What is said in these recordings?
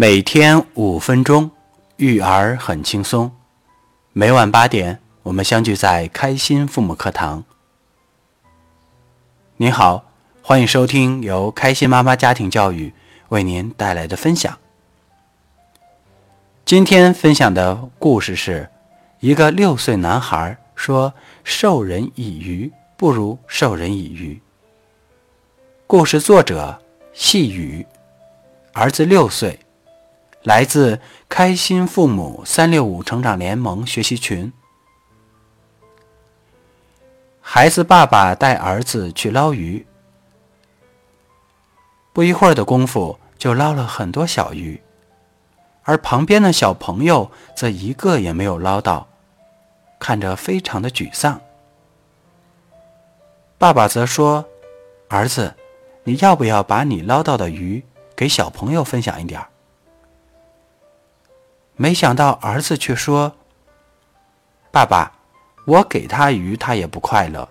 每天五分钟，育儿很轻松。每晚八点，我们相聚在开心父母课堂。您好，欢迎收听由开心妈妈家庭教育为您带来的分享。今天分享的故事是一个六岁男孩说：“授人以鱼不如授人以渔。”故事作者细雨，儿子六岁。来自开心父母三六五成长联盟学习群。孩子爸爸带儿子去捞鱼，不一会儿的功夫就捞了很多小鱼，而旁边的小朋友则一个也没有捞到，看着非常的沮丧。爸爸则说：“儿子，你要不要把你捞到的鱼给小朋友分享一点儿？”没想到儿子却说：“爸爸，我给他鱼，他也不快乐。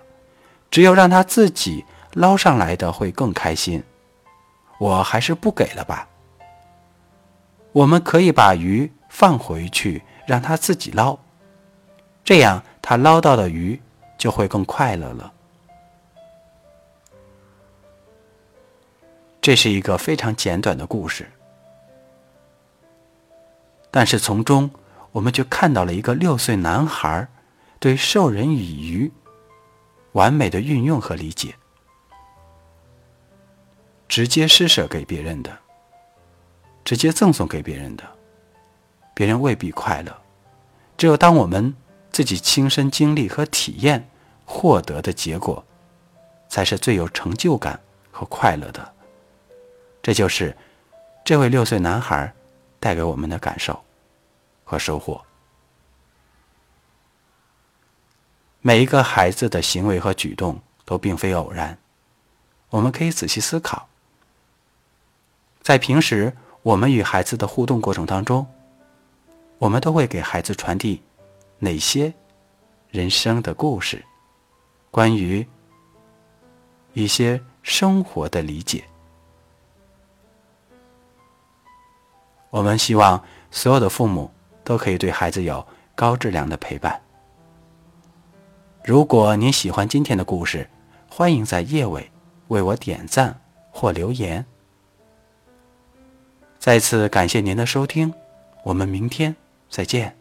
只有让他自己捞上来的会更开心。我还是不给了吧。我们可以把鱼放回去，让他自己捞，这样他捞到的鱼就会更快乐了。”这是一个非常简短的故事。但是从中，我们却看到了一个六岁男孩对“授人以渔”完美的运用和理解。直接施舍给别人的，直接赠送给别人的，别人未必快乐。只有当我们自己亲身经历和体验获得的结果，才是最有成就感和快乐的。这就是这位六岁男孩。带给我们的感受和收获。每一个孩子的行为和举动都并非偶然，我们可以仔细思考。在平时我们与孩子的互动过程当中，我们都会给孩子传递哪些人生的故事，关于一些生活的理解。我们希望所有的父母都可以对孩子有高质量的陪伴。如果您喜欢今天的故事，欢迎在页尾为我点赞或留言。再次感谢您的收听，我们明天再见。